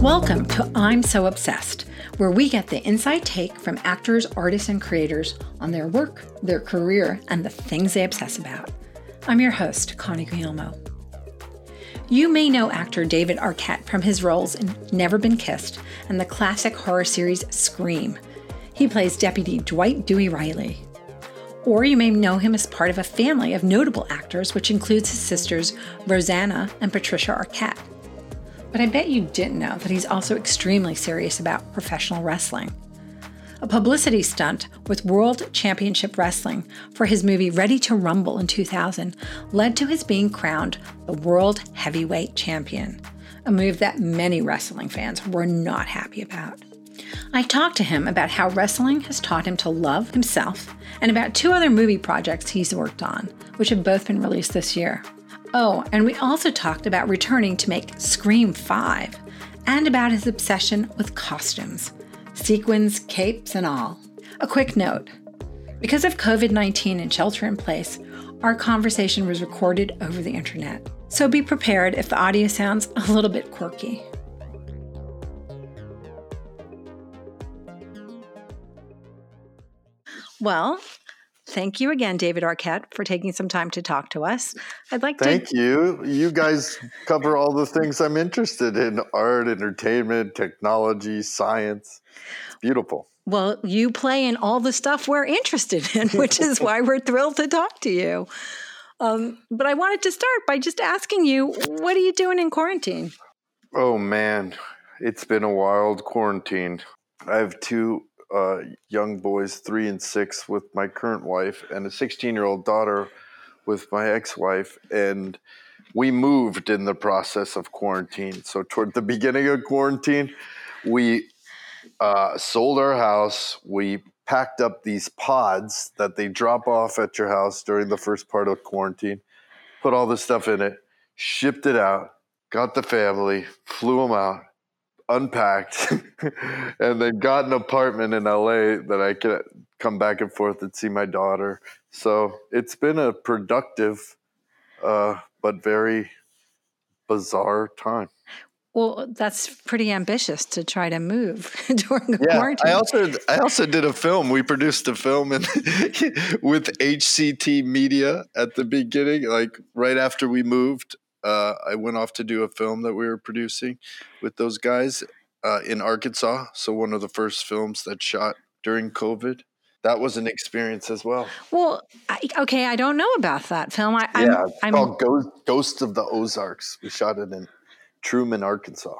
Welcome to I'm So Obsessed, where we get the inside take from actors, artists, and creators on their work, their career, and the things they obsess about. I'm your host, Connie Guillermo. You may know actor David Arquette from his roles in Never Been Kissed and the classic horror series Scream. He plays Deputy Dwight Dewey Riley. Or you may know him as part of a family of notable actors, which includes his sisters Rosanna and Patricia Arquette. But I bet you didn't know that he's also extremely serious about professional wrestling. A publicity stunt with World Championship Wrestling for his movie Ready to Rumble in 2000 led to his being crowned the World Heavyweight Champion, a move that many wrestling fans were not happy about. I talked to him about how wrestling has taught him to love himself and about two other movie projects he's worked on, which have both been released this year. Oh, and we also talked about returning to make Scream 5 and about his obsession with costumes sequins, capes, and all. A quick note because of COVID 19 and shelter in place, our conversation was recorded over the internet. So be prepared if the audio sounds a little bit quirky. Well, thank you again, David Arquette, for taking some time to talk to us. I'd like thank to. Thank you. You guys cover all the things I'm interested in art, entertainment, technology, science. It's beautiful. Well, you play in all the stuff we're interested in, which is why we're thrilled to talk to you. Um, but I wanted to start by just asking you, what are you doing in quarantine? Oh, man. It's been a wild quarantine. I have two uh, young boys, three and six, with my current wife, and a 16 year old daughter with my ex wife. And we moved in the process of quarantine. So, toward the beginning of quarantine, we uh, sold our house. We packed up these pods that they drop off at your house during the first part of quarantine, put all the stuff in it, shipped it out, got the family, flew them out, unpacked and then got an apartment in LA that I could come back and forth and see my daughter. So it's been a productive, uh, but very bizarre time. Well, that's pretty ambitious to try to move during yeah, quarantine. I also I also did a film. We produced a film and with HCT Media at the beginning, like right after we moved uh, I went off to do a film that we were producing with those guys uh, in Arkansas. So one of the first films that shot during COVID. That was an experience as well. Well, I, okay, I don't know about that film. I, yeah, it's I'm, called Ghost, Ghosts of the Ozarks. We shot it in Trumann, Arkansas.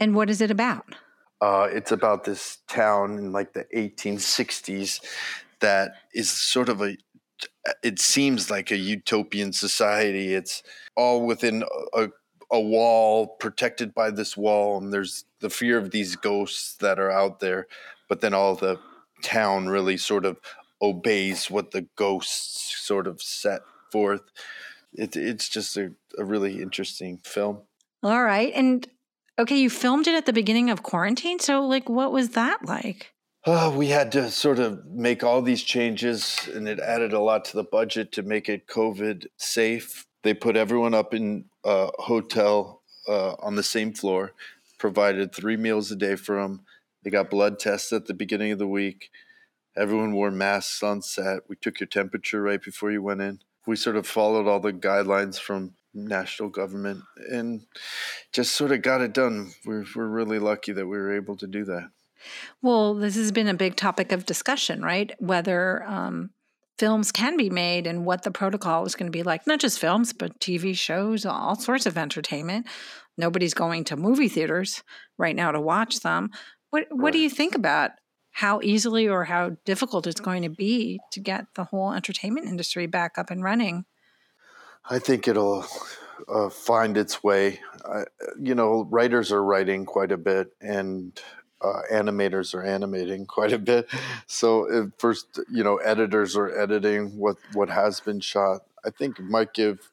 And what is it about? Uh, it's about this town in like the 1860s that is sort of a it seems like a utopian society. It's all within a, a wall, protected by this wall, and there's the fear of these ghosts that are out there. But then all the town really sort of obeys what the ghosts sort of set forth. It, it's just a, a really interesting film. All right. And okay, you filmed it at the beginning of quarantine. So, like, what was that like? Uh, we had to sort of make all these changes, and it added a lot to the budget to make it COVID safe. They put everyone up in a hotel uh, on the same floor, provided three meals a day for them. They got blood tests at the beginning of the week. Everyone wore masks on set. We took your temperature right before you went in. We sort of followed all the guidelines from national government and just sort of got it done. We're, we're really lucky that we were able to do that. Well, this has been a big topic of discussion, right? Whether um, films can be made and what the protocol is going to be like. Not just films, but TV shows, all sorts of entertainment. Nobody's going to movie theaters right now to watch them. What What do you think about how easily or how difficult it's going to be to get the whole entertainment industry back up and running? I think it'll uh, find its way. Uh, you know, writers are writing quite a bit, and uh, animators are animating quite a bit. So first, you know, editors are editing what what has been shot. I think it might give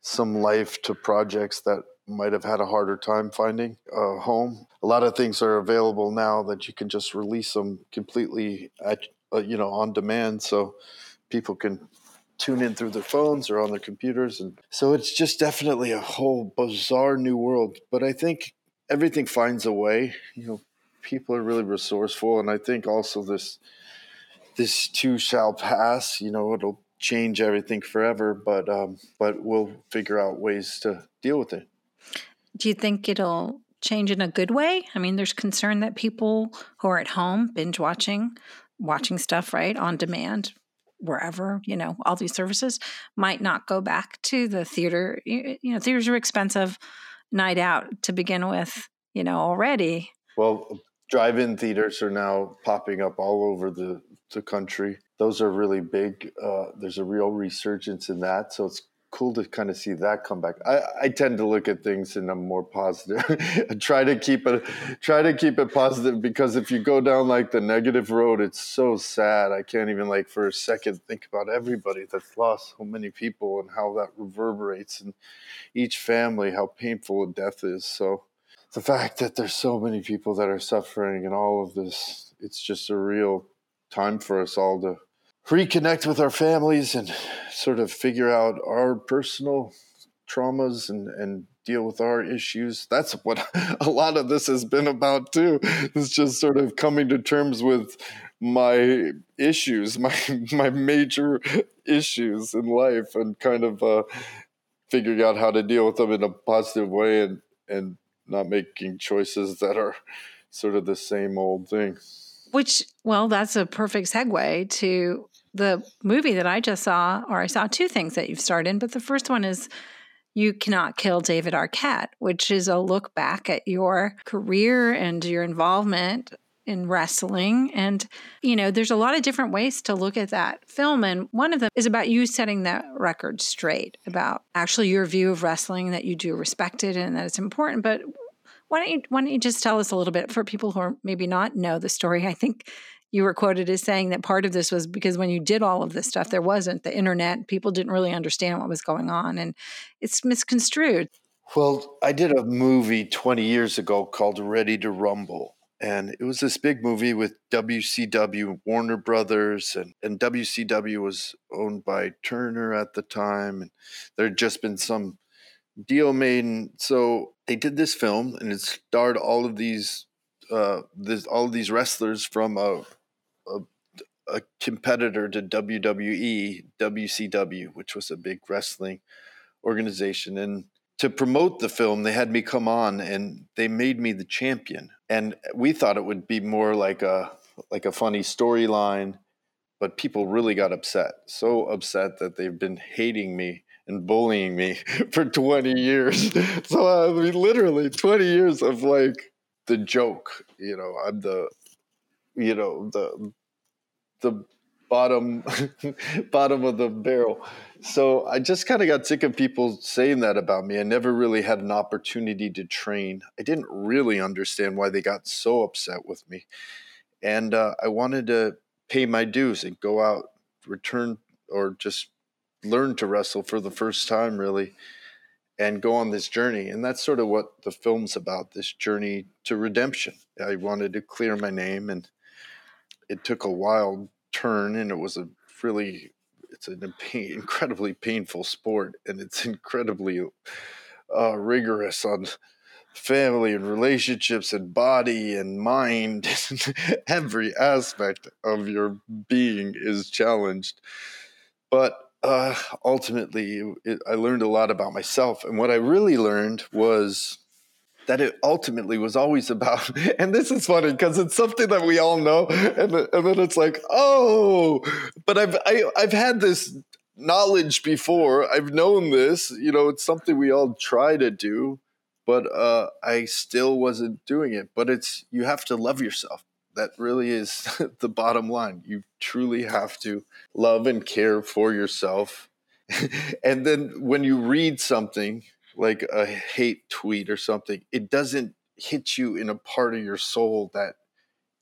some life to projects that might have had a harder time finding a home. A lot of things are available now that you can just release them completely at uh, you know on demand, so people can tune in through their phones or on their computers and so it's just definitely a whole bizarre new world but i think everything finds a way. You know, people are really resourceful, and I think also this this too shall pass. You know, it'll change everything forever, but um, but we'll figure out ways to deal with it. Do you think it'll change in a good way? I mean, there's concern that people who are at home binge watching, watching stuff right on demand, wherever you know all these services might not go back to the theater. You, you know, theaters are expensive. Night out to begin with, you know, already. Well, drive-in theaters are now popping up all over the the country. Those are really big. Uh, there's a real resurgence in that, so it's cool to kind of see that come back. I, I tend to look at things in a more positive. try to keep it try to keep it positive because if you go down like the negative road, it's so sad. I can't even like for a second think about everybody that's lost so many people and how that reverberates in each family, how painful a death is. So the fact that there's so many people that are suffering and all of this, it's just a real time for us all to reconnect with our families and sort of figure out our personal traumas and, and deal with our issues. That's what a lot of this has been about too. It's just sort of coming to terms with my issues, my my major issues in life, and kind of uh, figuring out how to deal with them in a positive way and and not making choices that are sort of the same old thing. Which, well, that's a perfect segue to the movie that I just saw, or I saw two things that you've starred in, but the first one is You Cannot Kill David Arquette, which is a look back at your career and your involvement in wrestling. And, you know, there's a lot of different ways to look at that film. And one of them is about you setting that record straight about actually your view of wrestling, that you do respect it and that it's important. But why don't you why don't you just tell us a little bit for people who are maybe not know the story? I think you were quoted as saying that part of this was because when you did all of this stuff, there wasn't the internet. People didn't really understand what was going on, and it's misconstrued. Well, I did a movie 20 years ago called Ready to Rumble. And it was this big movie with WCW, Warner Brothers, and, and WCW was owned by Turner at the time. And there had just been some made. And so they did this film, and it starred all of these, uh, this, all of these wrestlers from a, a, a competitor to WWE, WCW, which was a big wrestling organization. And to promote the film, they had me come on, and they made me the champion. And we thought it would be more like a like a funny storyline, but people really got upset. So upset that they've been hating me and bullying me for 20 years. so I mean, literally 20 years of like the joke. You know, I'm the, you know, the the bottom bottom of the barrel. So I just kind of got sick of people saying that about me. I never really had an opportunity to train. I didn't really understand why they got so upset with me, and uh, I wanted to pay my dues and go out, return, or just learn to wrestle for the first time, really, and go on this journey. And that's sort of what the film's about this journey to redemption. I wanted to clear my name, and it took a wild turn, and it was a really it's an incredibly painful sport, and it's incredibly uh, rigorous on family and relationships and body and mind. Every aspect of your being is challenged. But uh, ultimately, it, I learned a lot about myself. And what I really learned was that it ultimately was always about, and this is funny because it's something that we all know, and, and then it's like, oh, but I've I, have i have had this knowledge before. I've known this, you know, it's something we all try to do, but uh, I still wasn't doing it. But it's you have to love yourself. That really is the bottom line. You truly have to love and care for yourself. and then when you read something like a hate tweet or something, it doesn't hit you in a part of your soul that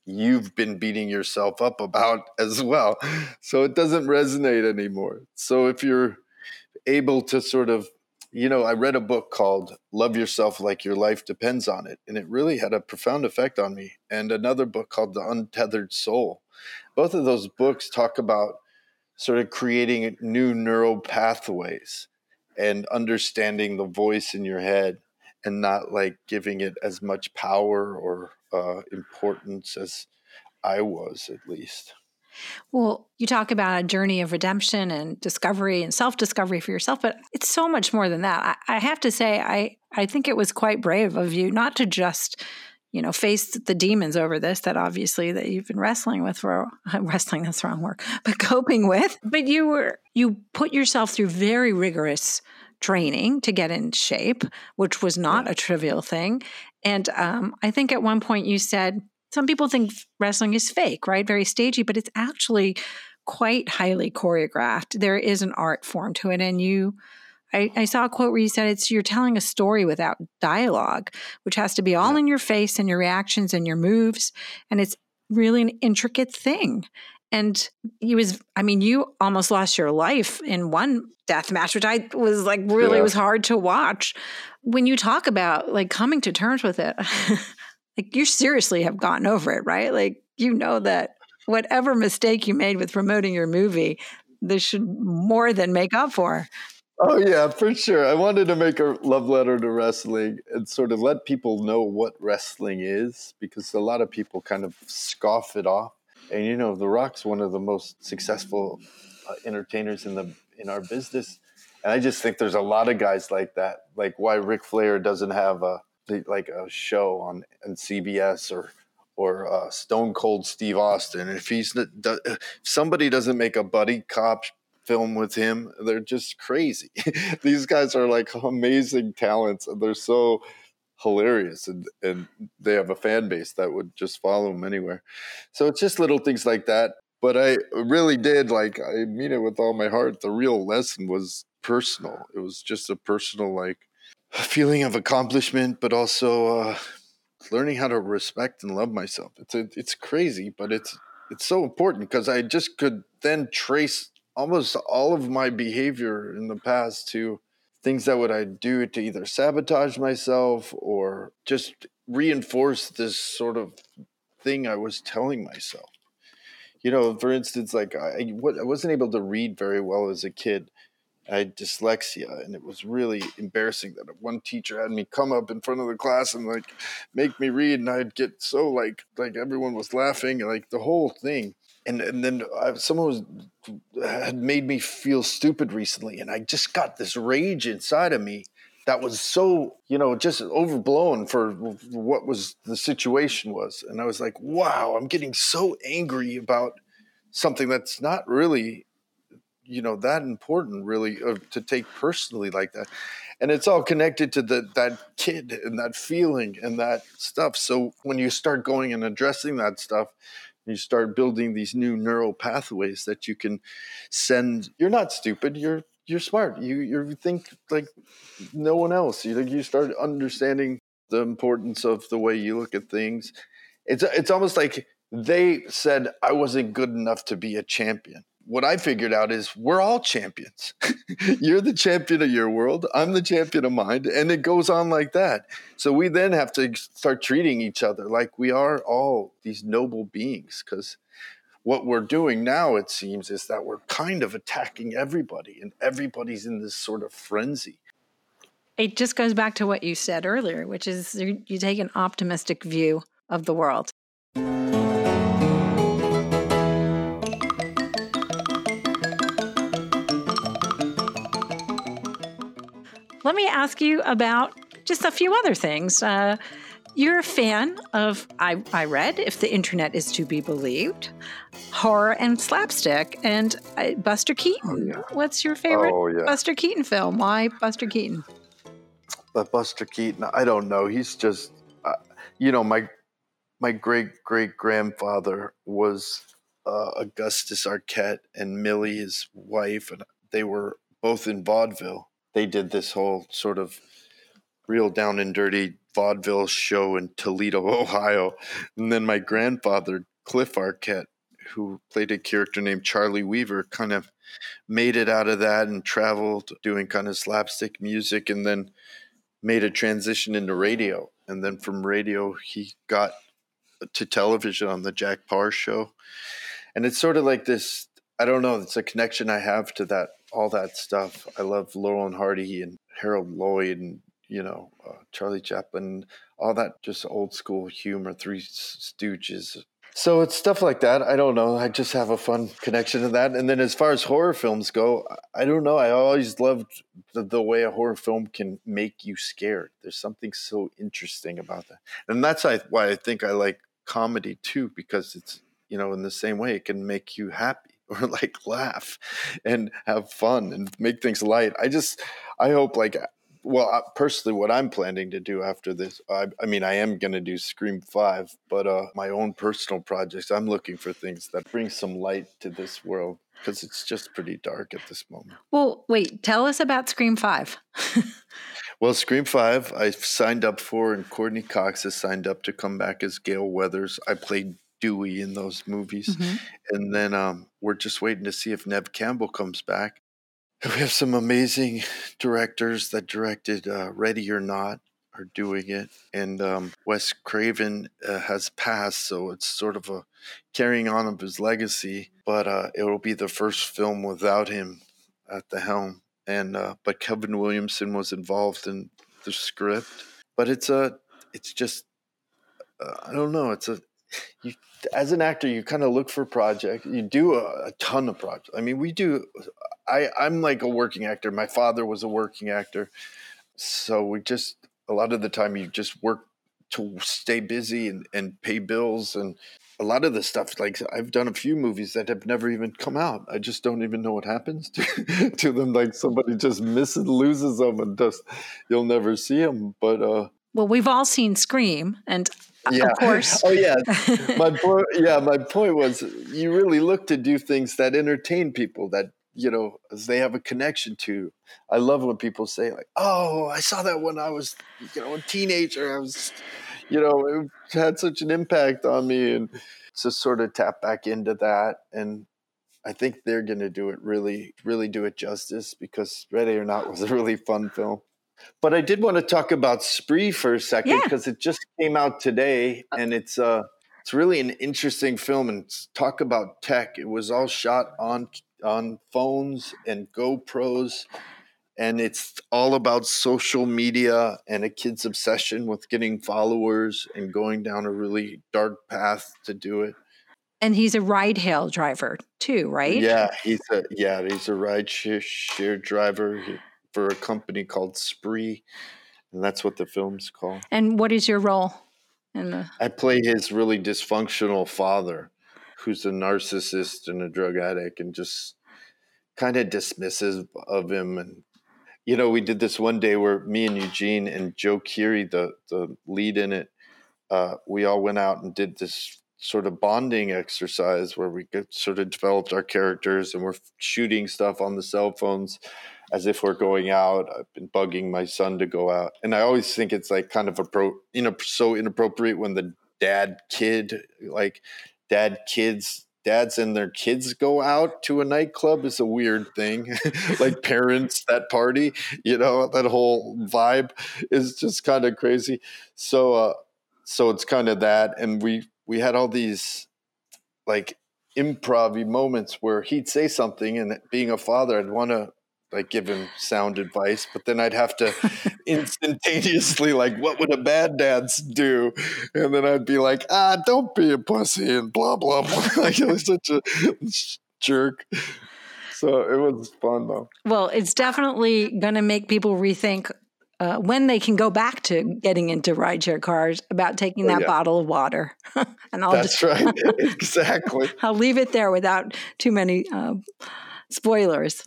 you've been beating yourself up about as well. So it doesn't resonate anymore. So if you're able to sort of, you know, I read a book called Love Yourself Like Your Life Depends on It, and it really had a profound effect on me. And another book called The Untethered Soul. Both of those books talk about sort of creating new neural pathways and understanding the voice in your head and not like giving it as much power or uh, importance as I was, at least. Well, you talk about a journey of redemption and discovery and self discovery for yourself, but it's so much more than that. I, I, have to say, I, I think it was quite brave of you not to just, you know, face the demons over this that obviously that you've been wrestling with for wrestling, that's the wrong word, but coping with. But you were, you put yourself through very rigorous training to get in shape, which was not yeah. a trivial thing. And um, I think at one point you said, some people think wrestling is fake, right? Very stagey, but it's actually quite highly choreographed. There is an art form to it. And you, I, I, saw a quote where you said it's you're telling a story without dialogue, which has to be all yeah. in your face and your reactions and your moves. And it's really an intricate thing. And he was, I mean, you almost lost your life in one death match, which I was like really yeah. was hard to watch. When you talk about like coming to terms with it, like you seriously have gotten over it, right? Like you know that whatever mistake you made with promoting your movie, this should more than make up for. Oh yeah, for sure. I wanted to make a love letter to wrestling and sort of let people know what wrestling is because a lot of people kind of scoff it off. And you know, The Rock's one of the most successful uh, entertainers in the in our business. And I just think there's a lot of guys like that. Like why Ric Flair doesn't have a like a show on, on CBS or or uh, Stone Cold Steve Austin. If he's if somebody doesn't make a buddy cop film with him, they're just crazy. These guys are like amazing talents, and they're so hilarious, and and they have a fan base that would just follow them anywhere. So it's just little things like that. But I really did like I mean it with all my heart. The real lesson was personal. It was just a personal like a feeling of accomplishment, but also uh, learning how to respect and love myself. It's a, it's crazy, but it's it's so important because I just could then trace almost all of my behavior in the past to things that would I do to either sabotage myself or just reinforce this sort of thing I was telling myself. You know, for instance, like I, I wasn't able to read very well as a kid I had dyslexia, and it was really embarrassing that one teacher had me come up in front of the class and like make me read, and I'd get so like like everyone was laughing, like the whole thing. And and then I, someone was had made me feel stupid recently, and I just got this rage inside of me that was so you know just overblown for what was the situation was, and I was like, wow, I'm getting so angry about something that's not really you know that important really uh, to take personally like that. And it's all connected to the, that kid and that feeling and that stuff. So when you start going and addressing that stuff you start building these new neural pathways that you can send. You're not stupid. You're you're smart. You you think like no one else. You you start understanding the importance of the way you look at things. It's it's almost like they said i wasn't good enough to be a champion what I figured out is we're all champions. You're the champion of your world. I'm the champion of mine. And it goes on like that. So we then have to start treating each other like we are all these noble beings. Because what we're doing now, it seems, is that we're kind of attacking everybody and everybody's in this sort of frenzy. It just goes back to what you said earlier, which is you take an optimistic view of the world. Let me ask you about just a few other things. Uh, you're a fan of, I, I read, if the internet is to be believed, horror and slapstick, and uh, Buster Keaton. Oh, yeah. What's your favorite oh, yeah. Buster Keaton film? Why Buster Keaton? But Buster Keaton, I don't know. He's just, uh, you know, my my great great grandfather was uh, Augustus Arquette and Millie, his wife, and they were both in vaudeville they did this whole sort of real down and dirty vaudeville show in Toledo, Ohio. And then my grandfather, Cliff Arquette, who played a character named Charlie Weaver, kind of made it out of that and traveled doing kind of slapstick music and then made a transition into radio. And then from radio, he got to television on the Jack Paar show. And it's sort of like this I don't know, it's a connection I have to that all that stuff. I love Laurel and Hardy and Harold Lloyd and you know, uh, Charlie Chaplin, all that just old school humor, Three Stooges. So it's stuff like that. I don't know. I just have a fun connection to that. And then as far as horror films go, I don't know. I always loved the, the way a horror film can make you scared. There's something so interesting about that. And that's why I think I like comedy too, because it's, you know, in the same way, it can make you happy or like laugh and have fun and make things light. I just, I hope like well, personally, what I'm planning to do after this, I, I mean, I am going to do Scream 5, but uh, my own personal projects, I'm looking for things that bring some light to this world because it's just pretty dark at this moment. Well, wait, tell us about Scream 5. well, Scream 5, I signed up for, and Courteney Cox has signed up to come back as Gale Weathers. I played Dewey in those movies. Mm-hmm. And then um, we're just waiting to see if Neve Campbell comes back. We have some amazing directors that directed uh, Ready or Not are doing it, and um, Wes Craven uh, has passed, so it's sort of a carrying on of his legacy. But uh, it will be the first film without him at the helm, and uh, but Kevin Williamson was involved in the script. But it's a, it's just, uh, I don't know, it's a you as an actor you kind of look for projects you do a, a, ton of projects i mean we do i i'm like a working actor my father was a working actor. So we just a lot of the time you just work to stay busy and, and pay bills and a lot of the stuff like i've done a few movies that have never even come out. I just don't even know what happens to, to them like somebody just misses loses them and just you'll never see them but uh well, we've all seen Scream, and yeah. of course. Oh yeah. my point. Yeah, my point was you really look to do things that entertain people that you know they have a connection to. I love when people say like, "Oh, I saw that when I was you know a teenager. I was, you know, it had such an impact on me," and to sort of tap back into that and. I think they're going to do it really, really do it justice because Ready or Not was a really fun film. But I did want to talk about Spree for a second because yeah. it just came out today, uh and it's uh it's really an interesting film. And talk about tech. It was all shot on on phones and GoPros, and it's all about social media and a kid's obsession with getting followers and going down a really dark path to do it. And he's a ride hail driver too, right? Yeah, he's a yeah he's a ride share, share driver. For a company called Spree, and that's what the film's called. And what is your role in the? I play his really dysfunctional father, who's a narcissist and a drug addict, and just kind of dismissive of him. And you know, we did this one day where me and Eugene and Joe Keery, the the lead in it, uh, we all went out and did this sort of bonding exercise where we sort of developed our characters and we're shooting stuff on the cell phones as if we're going out. I've been bugging my son to go out, and I always think it's like kind of appro, you know, so inappropriate when the dad kid, like dad kids. Dads and their kids go out to a nightclub is a weird thing. like parents that party, you know, that whole vibe is just kind of crazy. So, uh, so it's kind of that, and we we had all these like improv moments where he'd say something, and being a father, I'd want to like give him sound advice, but then I'd have to instantaneously like, what would a bad dad do? And then I'd be like, ah, don't be a pussy and blah blah blah. like it was such a jerk. So it was fun though. Well, it's definitely going to make people rethink uh, when they can go back to getting into rideshare cars about taking oh, that yeah. bottle of water. and I'll That's just, right. exactly. I'll leave it there without too many uh, spoilers.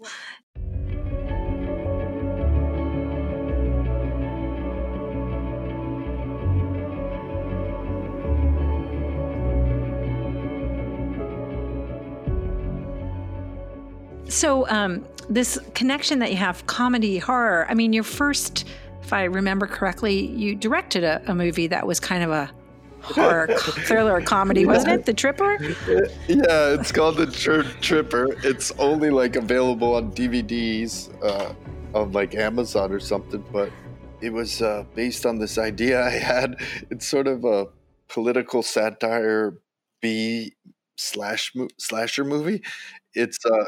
So, um, this connection that you have, comedy, horror, I mean, your first, if I remember correctly, you directed a, a movie that was kind of a horror thriller comedy, wasn't it? The Tripper? Yeah, it's called The Tri- Tripper. It's only like available on DVDs uh, on like Amazon or something, but it was uh, based on this idea I had. It's sort of a political satire B slash mo- slasher movie. It's uh,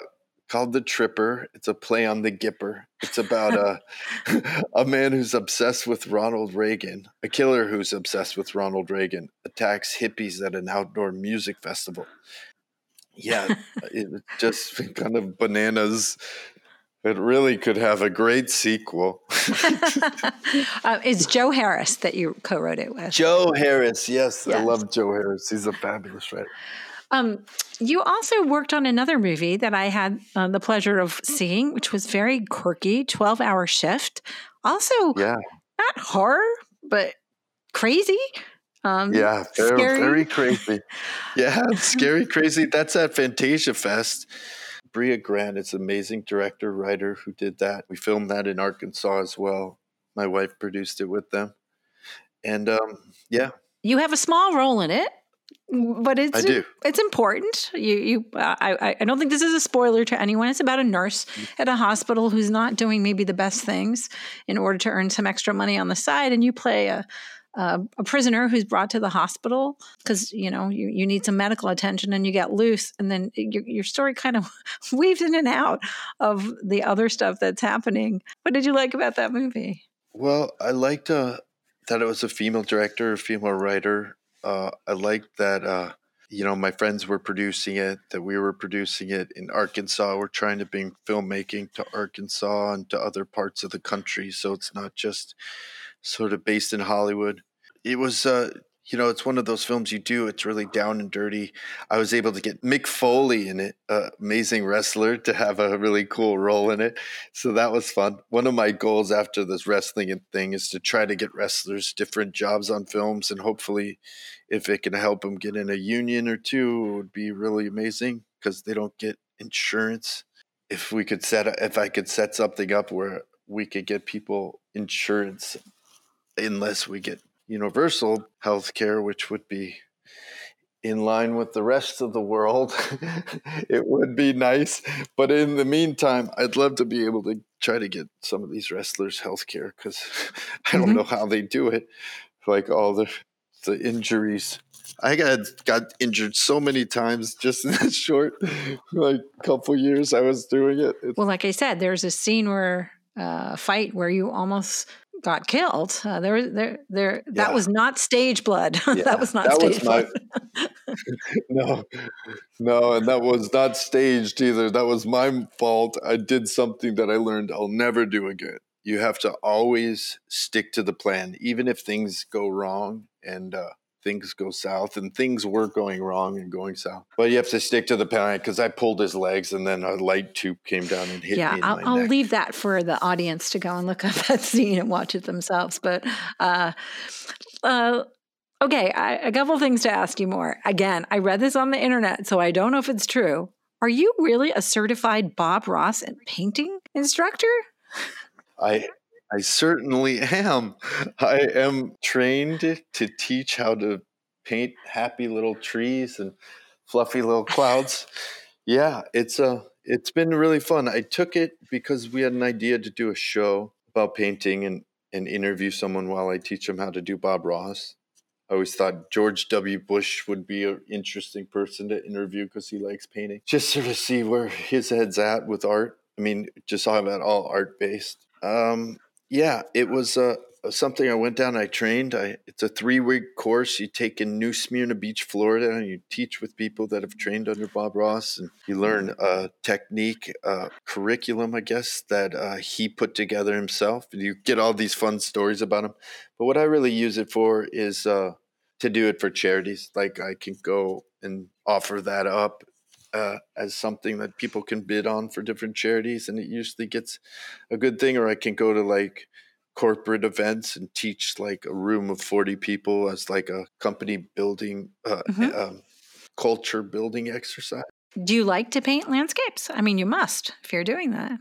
called The Tripper. It's a play on the Gipper. It's about a a man who's obsessed with Ronald Reagan, a killer who's obsessed with Ronald Reagan, attacks hippies at an outdoor music festival. Yeah, it's just kind of bananas. It really could have a great sequel. uh, it's Joe Harris that you co-wrote it with. Joe Harris, yes, yes. I love Joe Harris. He's a fabulous writer. Um, you also worked on another movie that I had uh, the pleasure of seeing, which was very quirky, 12 hour shift. Also, yeah. not horror, but crazy. Um, yeah, very, very crazy. Yeah, scary, crazy. That's at Fantasia Fest. Brea Grant is an amazing director, writer who did that. We filmed that in Arkansas as well. My wife produced it with them. And um, yeah. You have a small role in it but it's I do. it's important. You you I I don't think this is a spoiler to anyone. It's about a nurse at a hospital who's not doing maybe the best things in order to earn some extra money on the side, and you play a a, a prisoner who's brought to the hospital because you know you, you need some medical attention and you get loose and then your, your story kind of weaves in and out of the other stuff that's happening what did you like about that movie well i liked uh, that it was a female director a female writer uh, I liked that uh, you know my friends were producing it, that we were producing it in Arkansas. We're trying to bring filmmaking to Arkansas and to other parts of the country, so it's not just sort of based in Hollywood. It was uh, you know, it's one of those films you do. It's really down and dirty. I was able to get Mick Foley in it, uh, amazing wrestler, to have a really cool role in it. So that was fun. One of my goals after this wrestling thing is to try to get wrestlers different jobs on films, and hopefully, if it can help them get in a union or two, it would be really amazing because they don't get insurance. If we could set, if I could set something up where we could get people insurance, unless we get universal health care, which would be in line with the rest of the world, it would be nice. But in the meantime, I'd love to be able to try to get some of these wrestlers health care because I don't mm-hmm. know how they do it. Like all the the injuries. I got got injured so many times just in that short like couple years I was doing it. It's, well, like I said, there's a scene where uh, fight where you almost got killed. Uh, there, there, there. Yeah. That was not stage blood. Yeah. that was not that stage was blood. My, no, no, and that was not staged either. That was my fault. I did something that I learned I'll never do again. You have to always stick to the plan, even if things go wrong. And uh, things go south and things were going wrong and going south. But you have to stick to the plan because I pulled his legs and then a light tube came down and hit yeah, me. Yeah, I'll, I'll leave that for the audience to go and look up that scene and watch it themselves. But uh, uh, okay, I, a couple things to ask you more. Again, I read this on the internet, so I don't know if it's true. Are you really a certified Bob Ross and painting instructor? I I certainly am. I am trained to teach how to paint happy little trees and fluffy little clouds. yeah, it's a uh, it's been really fun. I took it because we had an idea to do a show about painting and and interview someone while I teach them how to do Bob Ross. I always thought George W. Bush would be an interesting person to interview because he likes painting. Just sort of see where his head's at with art. I mean, just talking about all art based. Um, yeah, it was uh, something I went down. I trained. I, it's a three week course. You take in New Smyrna Beach, Florida, and you teach with people that have trained under Bob Ross, and you learn a technique, a curriculum, I guess, that uh, he put together himself. And you get all these fun stories about him. But what I really use it for is uh, to do it for charities. Like I can go and offer that up uh, as something that people can bid on for different charities, and it usually gets a good thing. Or I can go to like corporate events and teach like a room of 40 people as like a company building uh, mm-hmm. um, culture building exercise do you like to paint landscapes i mean you must if you're doing that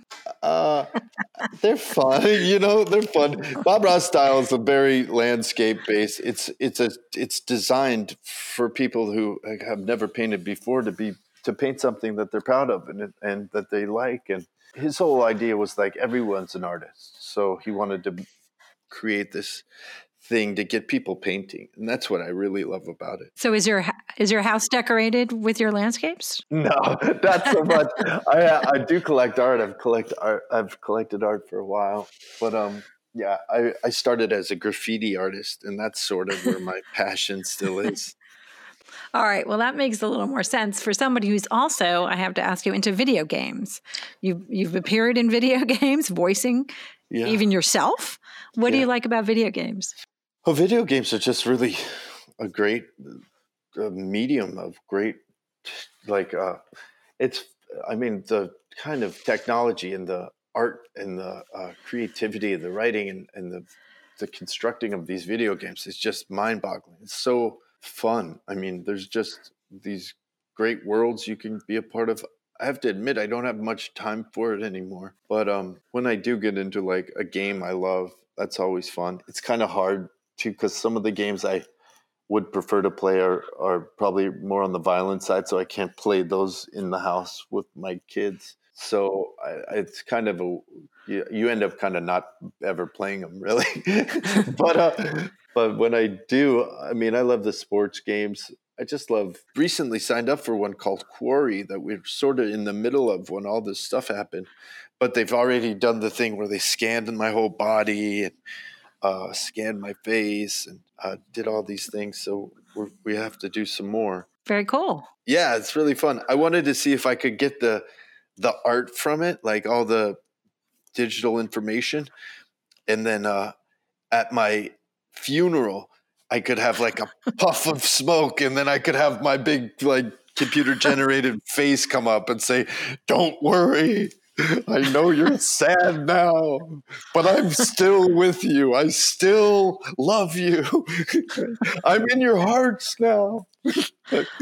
uh, they're fun you know they're fun bob ross style is a very landscape based it's it's a it's designed for people who have never painted before to be to paint something that they're proud of and, and that they like. And his whole idea was like everyone's an artist. So he wanted to create this thing to get people painting, and that's what I really love about it. So, is your is your house decorated with your landscapes? No, not so much. I I do collect art. I've collect art. I've collected art for a while, but um, yeah, I I started as a graffiti artist, and that's sort of where my passion still is. All right. Well, that makes a little more sense for somebody who's also, I have to ask you, into video games. You've you've appeared in video games, voicing yeah. even yourself. What yeah. do you like about video games? Well, video games are just really a great uh, medium of great, like, uh, it's, I mean, the kind of technology and the art and the uh, creativity of the writing and, and the, the constructing of these video games is just mind boggling. It's so fun. I mean, there's just these great worlds you can be a part of. I have to admit I don't have much time for it anymore. But um, when I do get into like a game I love, that's always fun. It's kind of hard too because some of the games I would prefer to play are are probably more on the violent side, so I can't play those in the house with my kids. So I, it's kind of a you, you end up kind of not ever playing them really. but uh, but when I do, I mean, I love the sports games. I just love. Recently signed up for one called Quarry that we're sort of in the middle of when all this stuff happened, but they've already done the thing where they scanned my whole body and uh, scanned my face and uh, did all these things. So we have to do some more. Very cool. Yeah, it's really fun. I wanted to see if I could get the the art from it, like all the digital information, and then uh, at my funeral, I could have like a puff of smoke and then I could have my big like computer generated face come up and say, "Don't worry. I know you're sad now, but I'm still with you. I still love you. I'm in your hearts now."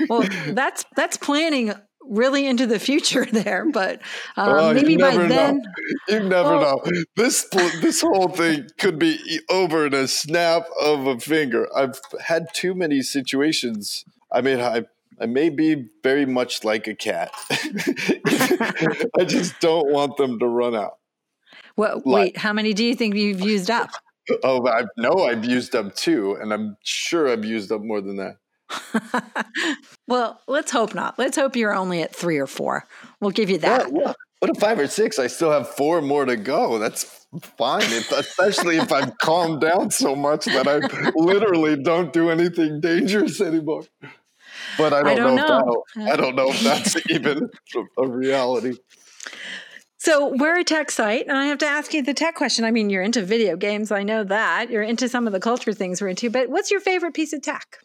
well, that's that's planning really into the future there, but um, oh, maybe by then know. you never well, know. This this whole thing could be over in a snap of a finger. I've had too many situations. I mean, I I may be very much like a cat. I just don't want them to run out. Well, wait, how many do you think you've used up? Oh, I know I've used up two, and I'm sure I've used up more than that. well, let's hope not. Let's hope you're only at three or four. We'll give you that. What, yeah. But at five or six, I still have four more to go. That's fine, if, especially if I've calmed down so much that I literally don't do anything dangerous anymore. But I don't, I don't know, know. That, I don't know if that's even a reality. So we're a tech site, and I have to ask you the tech question. I mean, you're into video games. I know that you're into some of the culture things we're into. But what's your favorite piece of tech?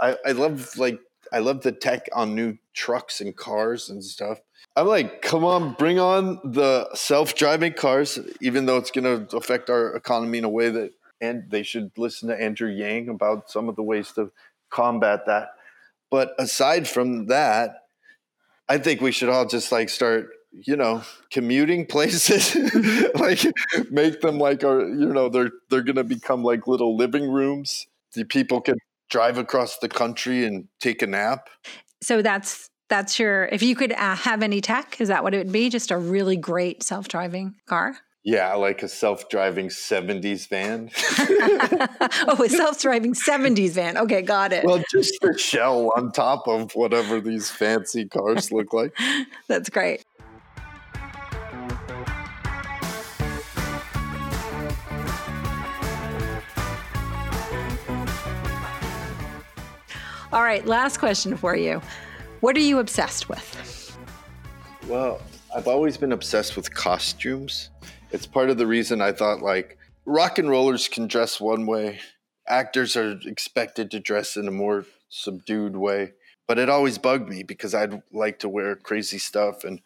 I, I love like I love the tech on new trucks and cars and stuff. I'm like, come on, bring on the self-driving cars, even though it's going to affect our economy in a way that, and they should listen to Andrew Yang about some of the ways to combat that. But aside from that, I think we should all just like start, you know, commuting places, like make them like our, you know, they're they're going to become like little living rooms. The people can drive across the country and take a nap. So that's that's your if you could uh, have any tech, is that what it would be? Just a really great self-driving car? Yeah, like a self-driving 70s van. oh, a self-driving 70s van. Okay, got it. Well, just the shell on top of whatever these fancy cars look like. That's great. All right, last question for you. What are you obsessed with? Well, I've always been obsessed with costumes. It's part of the reason I thought like rock and rollers can dress one way, actors are expected to dress in a more subdued way. But it always bugged me because I'd like to wear crazy stuff and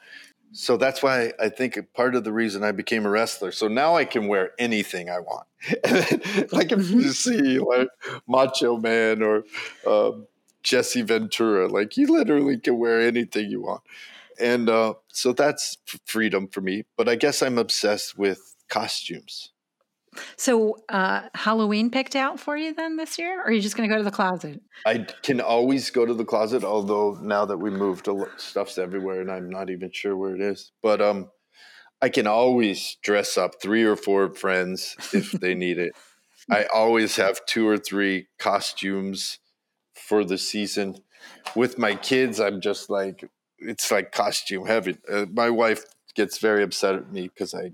so that's why I think part of the reason I became a wrestler. So now I can wear anything I want. like if you see like Macho Man or um, Jesse Ventura. Like you literally can wear anything you want. And uh, so that's freedom for me. But I guess I'm obsessed with costumes. So uh, Halloween picked out for you then this year, or are you just going to go to the closet? I can always go to the closet, although now that we moved, stuff's everywhere, and I'm not even sure where it is. But um, I can always dress up three or four friends if they need it. I always have two or three costumes for the season. With my kids, I'm just like it's like costume heavy. Uh, my wife gets very upset at me because I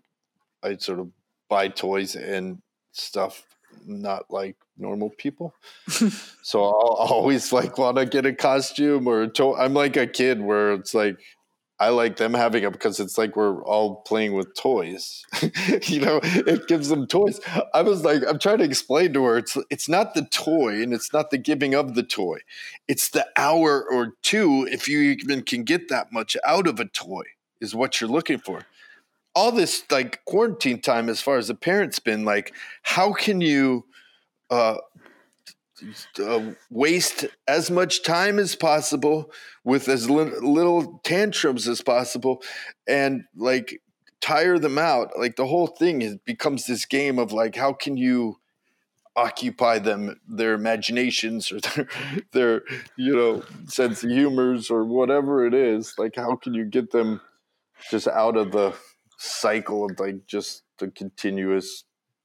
I sort of buy toys and stuff not like normal people. so I'll always like want to get a costume or a to- I'm like a kid where it's like I like them having it because it's like we're all playing with toys. you know, it gives them toys. I was like, I'm trying to explain to her, it's it's not the toy and it's not the giving of the toy. It's the hour or two, if you even can get that much out of a toy, is what you're looking for. All this like quarantine time, as far as the parents been like, how can you uh, uh, waste as much time as possible with as li- little tantrums as possible and like tire them out. Like the whole thing is, becomes this game of like how can you occupy them their imaginations or their their you know sense of humors or whatever it is? Like how can you get them just out of the cycle of like just the continuous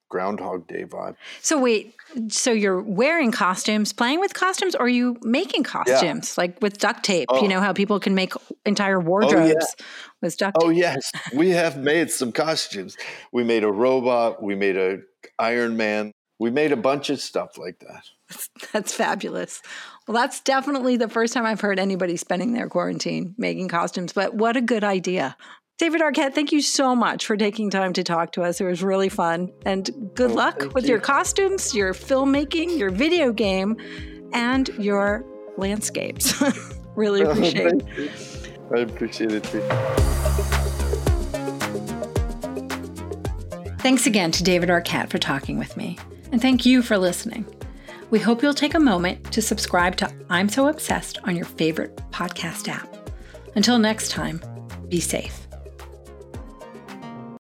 Groundhog Day vibe. So wait, so you're wearing costumes, playing with costumes, or are you making costumes yeah. like with duct tape? Oh. You know how people can make entire wardrobes oh, yeah. with duct oh, tape. Oh yes, we have made some costumes. We made a robot. We made a Iron Man. We made a bunch of stuff like that. That's, that's fabulous. Well, that's definitely the first time I've heard anybody spending their quarantine making costumes. But what a good idea! David Arquette, thank you so much for taking time to talk to us. It was really fun. And good oh, luck with you. your costumes, your filmmaking, your video game, and your landscapes. really oh, appreciate it. I appreciate it too. Thanks again to David Arquette for talking with me. And thank you for listening. We hope you'll take a moment to subscribe to I'm So Obsessed on your favorite podcast app. Until next time, be safe.